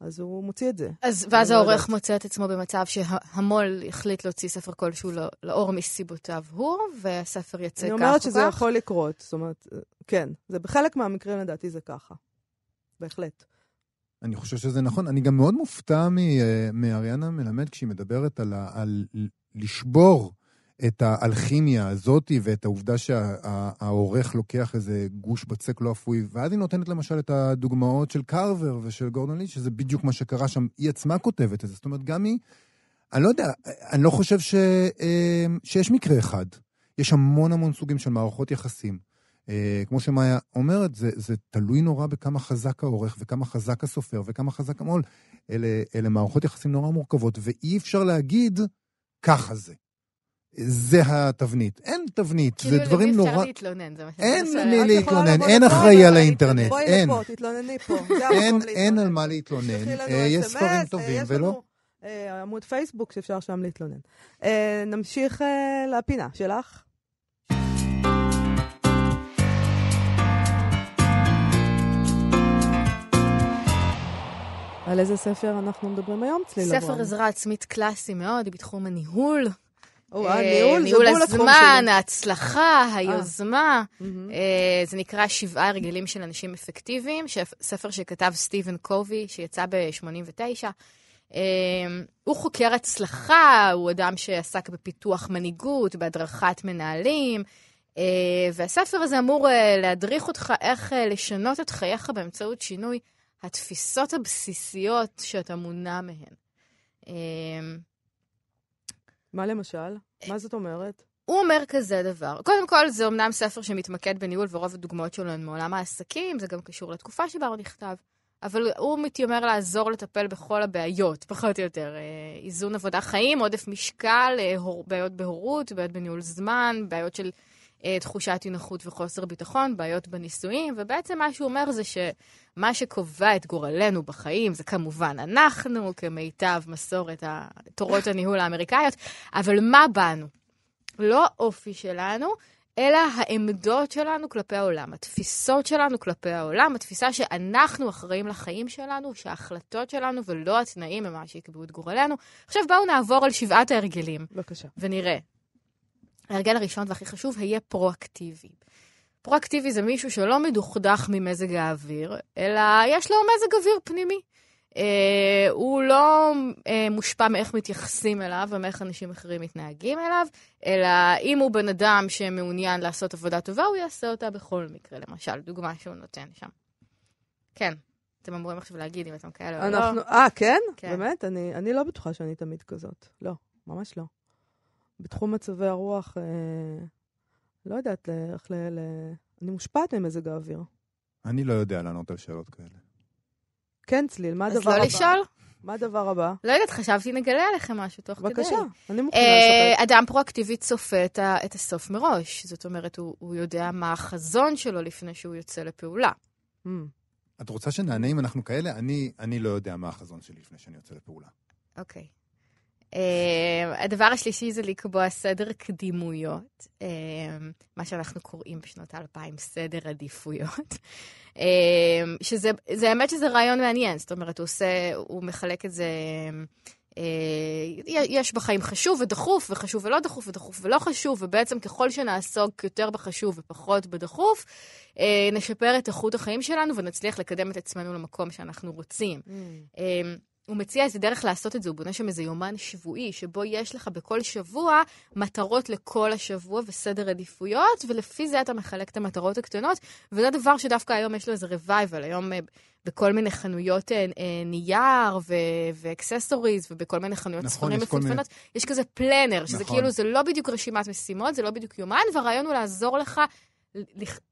אז הוא מוציא את זה. אז, ואז אני לא העורך יודעת. מוצא את עצמו במצב שהמו"ל החליט להוציא ספר כלשהו לא- לאור מסיבותיו הוא, והספר יצא אני כך אומרת או שזה כך. יכול לקרות, זאת אומרת, כן, זה בחלק מהמקרים לדעתי זה ככה. בהחלט. אני חושב שזה נכון. אני גם מאוד מופתע אה, מאריאנה מלמד כשהיא מדברת על, ה- על לשבור את האלכימיה הזאתי ואת העובדה שהעורך לוקח איזה גוש בצק לא אפוי, ואז היא נותנת למשל את הדוגמאות של קרבר ושל גורדון ליץ', שזה בדיוק מה שקרה שם. היא עצמה כותבת את זה. זאת אומרת, גם היא... אני לא יודע, אני לא חושב ש, אה, שיש מקרה אחד. יש המון המון סוגים של מערכות יחסים. אה, כמו שמאיה אומרת, זה, זה תלוי נורא בכמה חזק העורך וכמה חזק הסופר וכמה חזק המו"ל. אלה, אלה מערכות יחסים נורא מורכבות, ואי אפשר להגיד, ככה זה. זה התבנית. אין תבנית, זה דברים כאילו, למי נורא... אפשר להתלונן, זה מה שאני אין למי להתלונן, אין לפה אחראי על. האינטרנט, בואי אין. לפה, תתלונני פה. זה אין, המקום אין להתלונן. על מה להתלונן. אה, יש ספרים אה, טובים, יש ולא... לנו, עמוד פייסבוק שאפשר שם להתלונן. נמשיך לפינה שלך. על איזה ספר אנחנו מדברים היום, צליל ספר? עזרה עצמית קלאסי מאוד, בתחום הניהול. או, אה, הניהול זה ניהול בול התחום הזמן. ההצלחה, היוזמה. מהמם. אה, זה נקרא שבעה הרגלים של אנשים אפקטיביים, ספר שכתב סטיבן קובי, שיצא ב-89. הוא חוקר הצלחה, הוא אדם שעסק בפיתוח מנהיגות, בהדרכת מנהלים, אה, והספר הזה אמור אה, להדריך אותך איך אה, לשנות את חייך באמצעות שינוי התפיסות הבסיסיות שאתה מונע מהן. אה, מה למשל? מה זאת אומרת? הוא אומר כזה דבר. קודם כל, זה אמנם ספר שמתמקד בניהול, ורוב הדוגמאות שלו הן מעולם העסקים, זה גם קשור לתקופה שבה הוא נכתב. אבל הוא מתיימר לעזור לטפל בכל הבעיות, פחות או יותר. אה, איזון עבודה חיים, עודף משקל, אה, בעיות בהורות, בעיות בניהול זמן, בעיות של תחושת אי נוחות וחוסר ביטחון, בעיות בנישואים, ובעצם מה שהוא אומר זה שמה שקובע את גורלנו בחיים זה כמובן אנחנו, כמיטב מסורת תורות הניהול האמריקאיות, אבל מה בנו? לא האופי שלנו, אלא העמדות שלנו כלפי העולם, התפיסות שלנו כלפי העולם, התפיסה שאנחנו אחראים לחיים שלנו, שההחלטות שלנו ולא התנאים הם מה שיקבעו את גורלנו. עכשיו בואו נעבור על שבעת ההרגלים בבקשה. ונראה. ההרגל הראשון והכי חשוב, היה פרואקטיבי. פרואקטיבי זה מישהו שלא מדוכדך ממזג האוויר, אלא יש לו מזג אוויר פנימי. אה, הוא לא אה, מושפע מאיך מתייחסים אליו ומאיך אנשים אחרים מתנהגים אליו, אלא אם הוא בן אדם שמעוניין לעשות עבודה טובה, הוא יעשה אותה בכל מקרה, למשל, דוגמה שהוא נותן שם. כן, אתם אמורים עכשיו להגיד אם אתם כאלה או לא. אנחנו, אה, כן? כן. באמת? אני, אני לא בטוחה שאני תמיד כזאת. לא, ממש לא. בתחום מצבי הרוח, אה, לא יודעת איך ל... ל... אני מושפעת ממזג האוויר. אני לא יודע לענות על שאלות כאלה. כן, צליל, מה אז הדבר לא הבא? לשאול? מה הדבר הבא? לא יודעת, חשבתי נגלה עליכם משהו תוך כדי. בבקשה, אני מוכנה אה, לשחק. אדם פרואקטיבי צופה את, ה, את הסוף מראש. זאת אומרת, הוא, הוא יודע מה החזון שלו לפני שהוא יוצא לפעולה. Mm. את רוצה שנענה אם אנחנו כאלה? אני, אני לא יודע מה החזון שלי לפני שאני יוצא לפעולה. אוקיי. הדבר השלישי זה לקבוע סדר קדימויות, uh, מה שאנחנו קוראים בשנות האלפיים סדר עדיפויות. uh, שזה, זה האמת שזה רעיון מעניין, זאת אומרת, הוא עושה, הוא מחלק את זה אה, יש בחיים חשוב ודחוף, וחשוב ולא דחוף, ודחוף ולא חשוב, ובעצם ככל שנעסוק יותר בחשוב ופחות בדחוף, אה, נשפר את איכות החיים שלנו ונצליח לקדם את עצמנו למקום שאנחנו רוצים. Mm. הוא מציע איזה דרך לעשות את זה, הוא בונה שם איזה יומן שבועי, שבו יש לך בכל שבוע מטרות לכל השבוע וסדר עדיפויות, ולפי זה אתה מחלק את המטרות הקטנות, וזה דבר שדווקא היום יש לו איזה revival, היום אה, בכל מיני חנויות אה, אה, נייר ואקססוריז, ובכל מיני חנויות נכון, ספרים מפונפנות, מיני... יש כזה פלנר, שזה נכון. כאילו, זה לא בדיוק רשימת משימות, זה לא בדיוק יומן, והרעיון הוא לעזור לך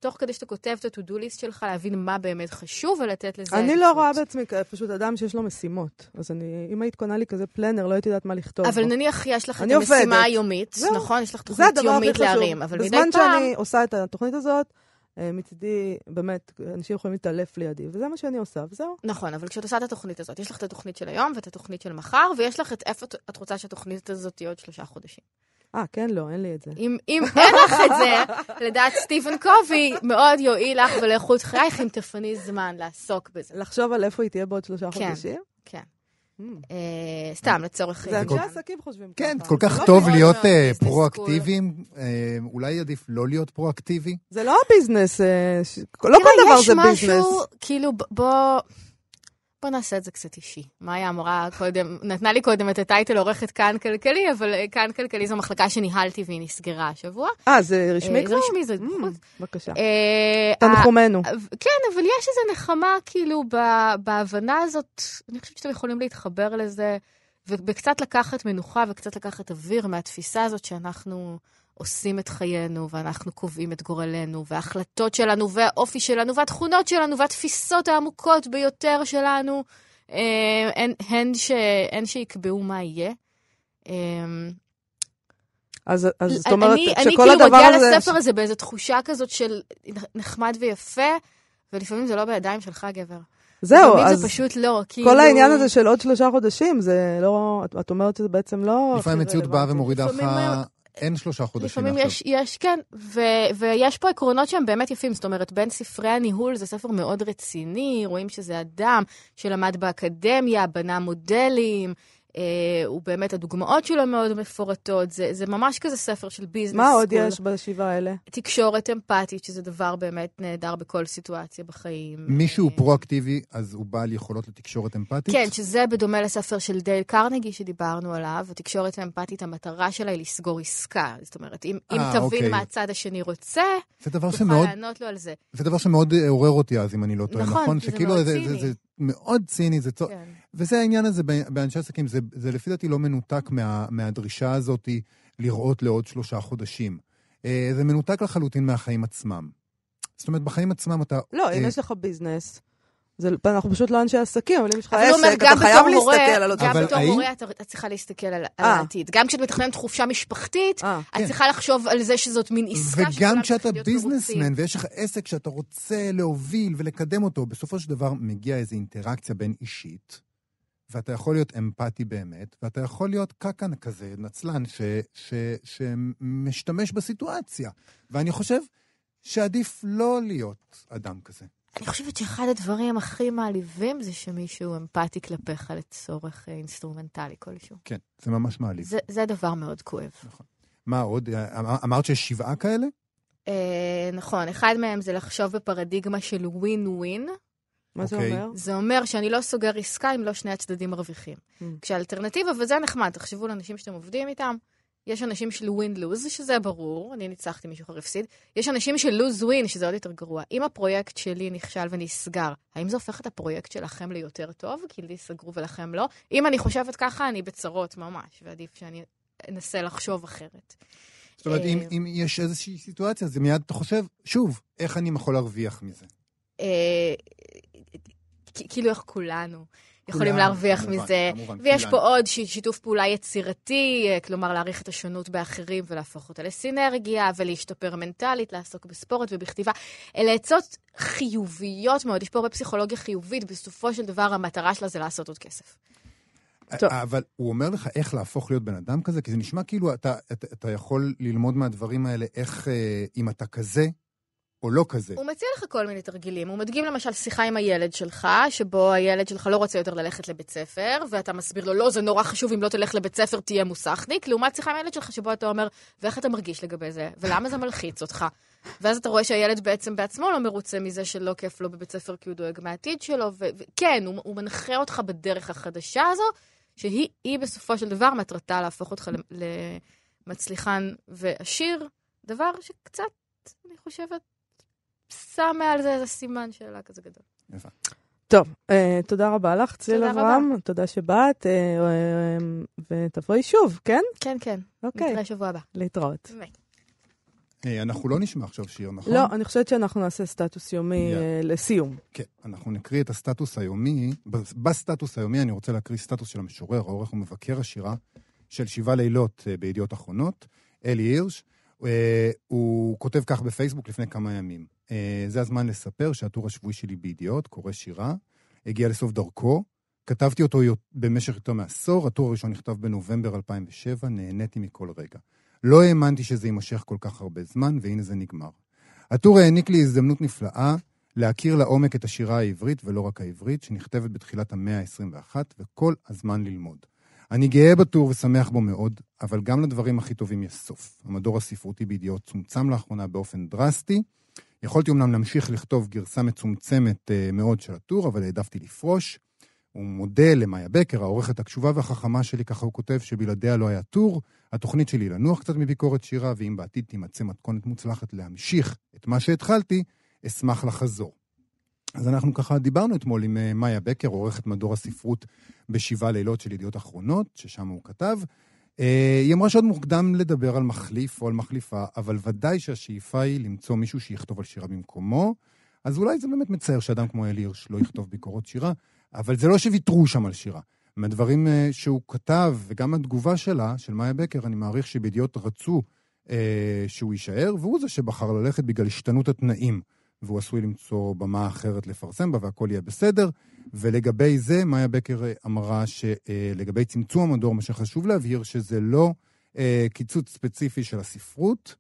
תוך כדי שאתה כותב את ה-to-do list שלך, להבין מה באמת חשוב ולתת לזה... אני לא רואה בעצמי פשוט אדם שיש לו משימות. אז אני, אם היית קונה לי כזה פלנר, לא הייתי יודעת מה לכתוב. אבל נניח יש לך את המשימה היומית, נכון? יש לך תוכנית יומית להרים, אבל מדי פעם... בזמן שאני עושה את התוכנית הזאת, אה, מצידי, באמת, אנשים יכולים להתעלף לידי, וזה מה שאני עושה, וזהו. נכון, אבל כשאת עושה את התוכנית הזאת, יש לך את התוכנית של היום ואת התוכנית של מחר, ויש לך את איפה את רוצה שהתוכנית הזאת תהיה עוד שלושה חודשים. אה, כן, לא, אין לי את זה. אם, אם אין לך את זה, לדעת סטיבן קובי, מאוד יועיל לך ולאיכות חייך אם תפני זמן לעסוק בזה. לחשוב על איפה היא תהיה בעוד שלושה כן, חודשים? כן. אממ. אה, סתם, לצורך... זה אנשי עסקים חושבים ככה. כן, כל כך לא טוב להיות אה, פרואקטיביים, אה, אולי עדיף לא להיות פרואקטיבי? זה לא ה business, לא כל דבר זה business. יש משהו, כאילו, בוא... בוא נעשה את זה קצת אישי. מאיה אמרה קודם, נתנה לי קודם את ה title עורכת כאן כלכלי, אבל אה, כאן כלכלי זו מחלקה שניהלתי והיא נסגרה השבוע. אה, זה רשמי כבר? זה רשמי, זה בחוץ. אממ, בבקשה. אה, תנחומנו. כן, אבל יש איזו נחמה, כאילו, בהבנה הזאת, אני חושבת שאתם יכולים להתחבר לזה, וקצת לקחת מנוחה וקצת לקחת אוויר מהתפיסה הזאת שאנחנו... עושים את חיינו, ואנחנו קובעים את גורלנו, וההחלטות שלנו, והאופי שלנו, והתכונות שלנו, והתפיסות העמוקות ביותר שלנו, אה, הן, הן, ש, הן שיקבעו מה יהיה. אה, אז, אז זאת אומרת, אני, שכל אני כאילו מגיעה לספר. הזה באיזו תחושה כזאת של נחמד ויפה, ולפעמים זה לא בידיים שלך, גבר. זהו, אז... זה פשוט לא, כאילו... כל העניין הזה של עוד שלושה חודשים, זה לא... את, את אומרת שזה בעצם לא... לפעמים המציאות באה ומורידה לך אין שלושה חודשים לפעמים עכשיו. לפעמים יש, יש, כן, ו, ויש פה עקרונות שהם באמת יפים. זאת אומרת, בין ספרי הניהול זה ספר מאוד רציני, רואים שזה אדם שלמד באקדמיה, בנה מודלים, הוא באמת, הדוגמאות שלו מאוד מפורטות, זה, זה ממש כזה ספר של ביזנס. מה עוד יש בשבעה האלה? תקשורת אמפתית, שזה דבר באמת נהדר בכל סיטואציה בחיים. מישהו אה, פרואקטיבי, אז הוא בעל יכולות לתקשורת אמפתית? כן, שזה בדומה לספר של דייל קרנגי שדיברנו עליו, התקשורת האמפתית, המטרה שלה היא לסגור עסקה. זאת אומרת, אם, 아, אם אה, תבין אוקיי. מה הצד השני רוצה, תוכל שמאוד, לענות לו על זה. זה דבר שמאוד עורר אותי אז, אם אני לא טועה, נכון? נכון? זה שכאילו מאוד זה, ציני. מאוד ציני, זה צו... כן. וזה העניין הזה באנשי עסקים, זה, זה לפי דעתי לא מנותק מה, מהדרישה הזאת לראות לעוד שלושה חודשים. אה, זה מנותק לחלוטין מהחיים עצמם. זאת אומרת, בחיים עצמם אתה... לא, אם אה, יש לך ביזנס, זה, אנחנו פשוט לא אנשי עסקים, אבל אם יש לך עסק, אתה חייב להסתכל על אותו. גם בתור מורה את צריכה להסתכל על אה. העתיד. גם כשאת מתכננת חופשה משפחתית, את כן. צריכה לחשוב על זה שזאת מין עסקה וגם כשאתה ביזנסמן ויש לך עסק שאתה רוצה להוביל ולקדם אותו, בסופו של דבר מגיע איזו אינטראקציה בין אישית. ואתה יכול להיות אמפתי באמת, ואתה יכול להיות קקן כזה, נצלן, ש, ש, שמשתמש בסיטואציה. ואני חושב שעדיף לא להיות אדם כזה. אני חושבת שאחד הדברים הכי מעליבים זה שמישהו אמפתי כלפיך לצורך אה, אינסטרומנטלי כלשהו. כן, זה ממש מעליב. זה, זה דבר מאוד כואב. נכון. מה עוד? אמ-, אמרת שיש שבעה כאלה? אה, נכון, אחד מהם זה לחשוב בפרדיגמה של ווין ווין. מה זה אוקיי. אומר? זה אומר שאני לא סוגר עסקה אם לא שני הצדדים מרוויחים. Mm. כשהאלטרנטיבה, וזה נחמד, תחשבו על אנשים שאתם עובדים איתם, יש אנשים של ווין-לוז, שזה ברור, אני ניצחתי, מישהו אחר הפסיד. יש אנשים של לוז-ווין, שזה עוד יותר גרוע. אם הפרויקט שלי נכשל ונסגר, האם זה הופך את הפרויקט שלכם ליותר טוב? כי לי סגרו ולכם לא? אם אני חושבת ככה, אני בצרות ממש, ועדיף שאני אנסה לחשוב אחרת. זאת אומרת, אם, אה, אם יש איזושהי סיטואציה, זה מיד אתה חושב, שוב, איך אני יכול להרוויח מזה? אה, כאילו איך כולנו. יכולים להרוויח כמובן, מזה. כמובן, ויש כולן. פה עוד שיתוף פעולה יצירתי, אה, כלומר להעריך את השונות באחרים ולהפוך אותה לסינרגיה, ולהשתפר מנטלית, לעסוק בספורט ובכתיבה. אלה עצות חיוביות מאוד, יש פה הרבה פסיכולוגיה חיובית, בסופו של דבר המטרה שלה זה לעשות עוד כסף. טוב. אבל הוא אומר לך איך להפוך להיות בן אדם כזה, כי זה נשמע כאילו אתה, אתה, אתה יכול ללמוד מהדברים האלה איך, אה, אם אתה כזה, או לא כזה. הוא מציע לך כל מיני תרגילים. הוא מדגים למשל שיחה עם הילד שלך, שבו הילד שלך לא רוצה יותר ללכת לבית ספר, ואתה מסביר לו, לא, זה נורא חשוב, אם לא תלך לבית ספר תהיה מוסכניק, לעומת שיחה עם הילד שלך, שבו אתה אומר, ואיך אתה מרגיש לגבי זה, ולמה זה מלחיץ אותך. ואז אתה רואה שהילד בעצם בעצמו לא מרוצה מזה שלא כיף לו בבית ספר כי הוא דואג מהעתיד שלו, וכן, הוא, הוא מנחה אותך בדרך החדשה הזו, שהיא בסופו של דבר מטרתה להפוך אותך למצליחן ועשיר, דבר שקצת, אני חושבת, שם מעל זה איזה סימן שאלה כזה גדול. יפה. טוב, אה, תודה רבה לך, צליל תודה אברהם. תודה שבאת, אה, אה, ותבואי שוב, כן? כן, כן. אוקיי, נתראה שבוע הבא. להתראות. אנחנו לא נשמע עכשיו שיר, נכון? לא, אני חושבת שאנחנו נעשה סטטוס יומי לסיום. כן, אנחנו נקריא את הסטטוס היומי. בסטטוס היומי אני רוצה להקריא סטטוס של המשורר, העורך ומבקר השירה של שבעה לילות בידיעות אחרונות, אלי הירש. הוא כותב כך בפייסבוק לפני כמה ימים. אה, זה הזמן לספר שהטור השבועי שלי בידיעות, קורא שירה, הגיע לסוף דרכו. כתבתי אותו במשך יותר מעשור, הטור הראשון נכתב בנובמבר 2007, נהניתי מכל רגע. לא האמנתי שזה יימשך כל כך הרבה זמן, והנה זה נגמר. הטור העניק לי הזדמנות נפלאה להכיר לעומק את השירה העברית, ולא רק העברית, שנכתבת בתחילת המאה ה-21, וכל הזמן ללמוד. אני גאה בטור ושמח בו מאוד, אבל גם לדברים הכי טובים יש סוף. המדור הספרותי בידיעות צומצם לאחרונה באופן דרסטי. יכולתי אומנם להמשיך לכתוב גרסה מצומצמת אה, מאוד של הטור, אבל העדפתי לפרוש. הוא מודה למאיה בקר, העורכת הקשובה והחכמה שלי, ככה הוא כותב, שבלעדיה לא היה טור. התוכנית שלי לנוח קצת מביקורת שירה, ואם בעתיד תימצא מתכונת מוצלחת להמשיך את מה שהתחלתי, אשמח לחזור. אז אנחנו ככה דיברנו אתמול עם אה, מאיה בקר, עורכת מדור הספרות בשבעה לילות של ידיעות אחרונות, ששם הוא כתב. אה, היא אמרה שעוד מוקדם לדבר על מחליף או על מחליפה, אבל ודאי שהשאיפה היא למצוא מישהו שיכתוב על שירה במקומו. אז אולי זה באמת מצער שאדם כמו אלי הירש לא יכתוב ביקורות שירה, אבל זה לא שוויתרו שם על שירה. מהדברים אה, שהוא כתב, וגם התגובה שלה, של מאיה בקר, אני מעריך שבידיעות רצו אה, שהוא יישאר, והוא זה שבחר ללכת בגלל השתנות התנאים. והוא עשוי למצוא במה אחרת לפרסם בה, והכל יהיה בסדר. ולגבי זה, מאיה בקר אה, אמרה שלגבי צמצום המדור, מה שחשוב להבהיר, שזה לא אה, קיצוץ ספציפי של הספרות,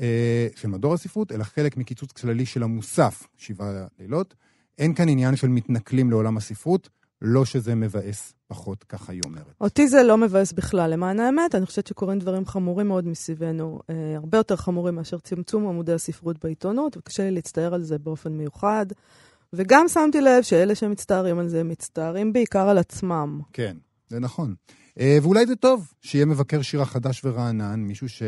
אה, של מדור הספרות, אלא חלק מקיצוץ כללי של המוסף, שבעה לילות. אין כאן עניין של מתנכלים לעולם הספרות, לא שזה מבאס פחות, ככה היא אומרת. אותי זה לא מבאס בכלל, למען האמת, אני חושבת שקורים דברים חמורים מאוד מסביבנו, אה, הרבה יותר חמורים מאשר צמצום עמודי הספרות בעיתונות, וקשה לי להצטער על זה באופן מיוחד. וגם שמתי לב שאלה שמצטערים על זה, מצטערים בעיקר על עצמם. כן, זה נכון. אה, ואולי זה טוב שיהיה מבקר שירה חדש ורענן, מישהו ש...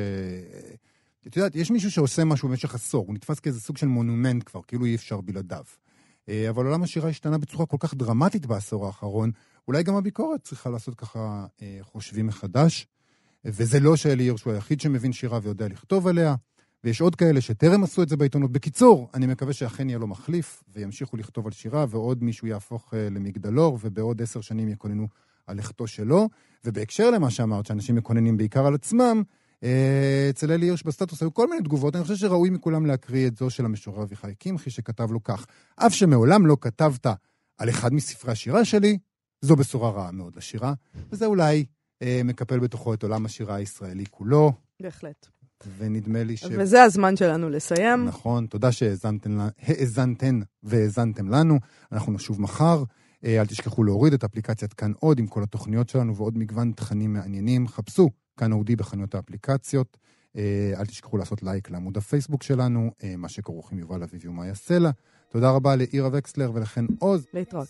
את יודעת, יש מישהו שעושה משהו במשך עשור, הוא נתפס כאיזה סוג של מונומנט כבר, כאילו אי אפשר בלעדיו. אה, אבל עולם השירה השתנה בצורה כל כך דרמטית בעשור האחרון, אולי גם הביקורת צריכה לעשות ככה אה, חושבים מחדש. וזה לא שאלי הירש הוא היחיד שמבין שירה ויודע לכתוב עליה, ויש עוד כאלה שטרם עשו את זה בעיתונות. בקיצור, אני מקווה שאכן יהיה לו מחליף, וימשיכו לכתוב על שירה, ועוד מישהו יהפוך אה, למגדלור, ובעוד עשר שנים יקוננו על לכתו שלו. ובהקשר למה שאמרת, שאנשים מקוננים בעיקר על עצמם, אה, אצל אלי הירש בסטטוס היו כל מיני תגובות, אני חושב שראוי מכולם להקריא את זו של המשורר אביחי קמחי, שכתב לו כך: אף שמעולם לא כתבת על אחד מספרי השירה שלי, זו בשורה רעה מאוד לשירה, וזה אולי אה, מקפל בתוכו את עולם השירה הישראלי כולו, בהחלט. ונדמה לי ש... וזה הזמן שלנו לסיים. נכון, תודה שהאזנתן והאזנתם לנו. אנחנו נשוב מחר. אה, אל תשכחו להוריד את אפליקציית כאן עוד עם כל התוכניות שלנו ועוד מגוון תכנים מעניינים. חפשו כאן אודי בחנויות האפליקציות. אה, אל תשכחו לעשות לייק לעמוד הפייסבוק שלנו, אה, מה שכרוך עם יובל אביבי ומאיה סלע. תודה רבה לאירה וקסלר ולחן עוז. להתראות.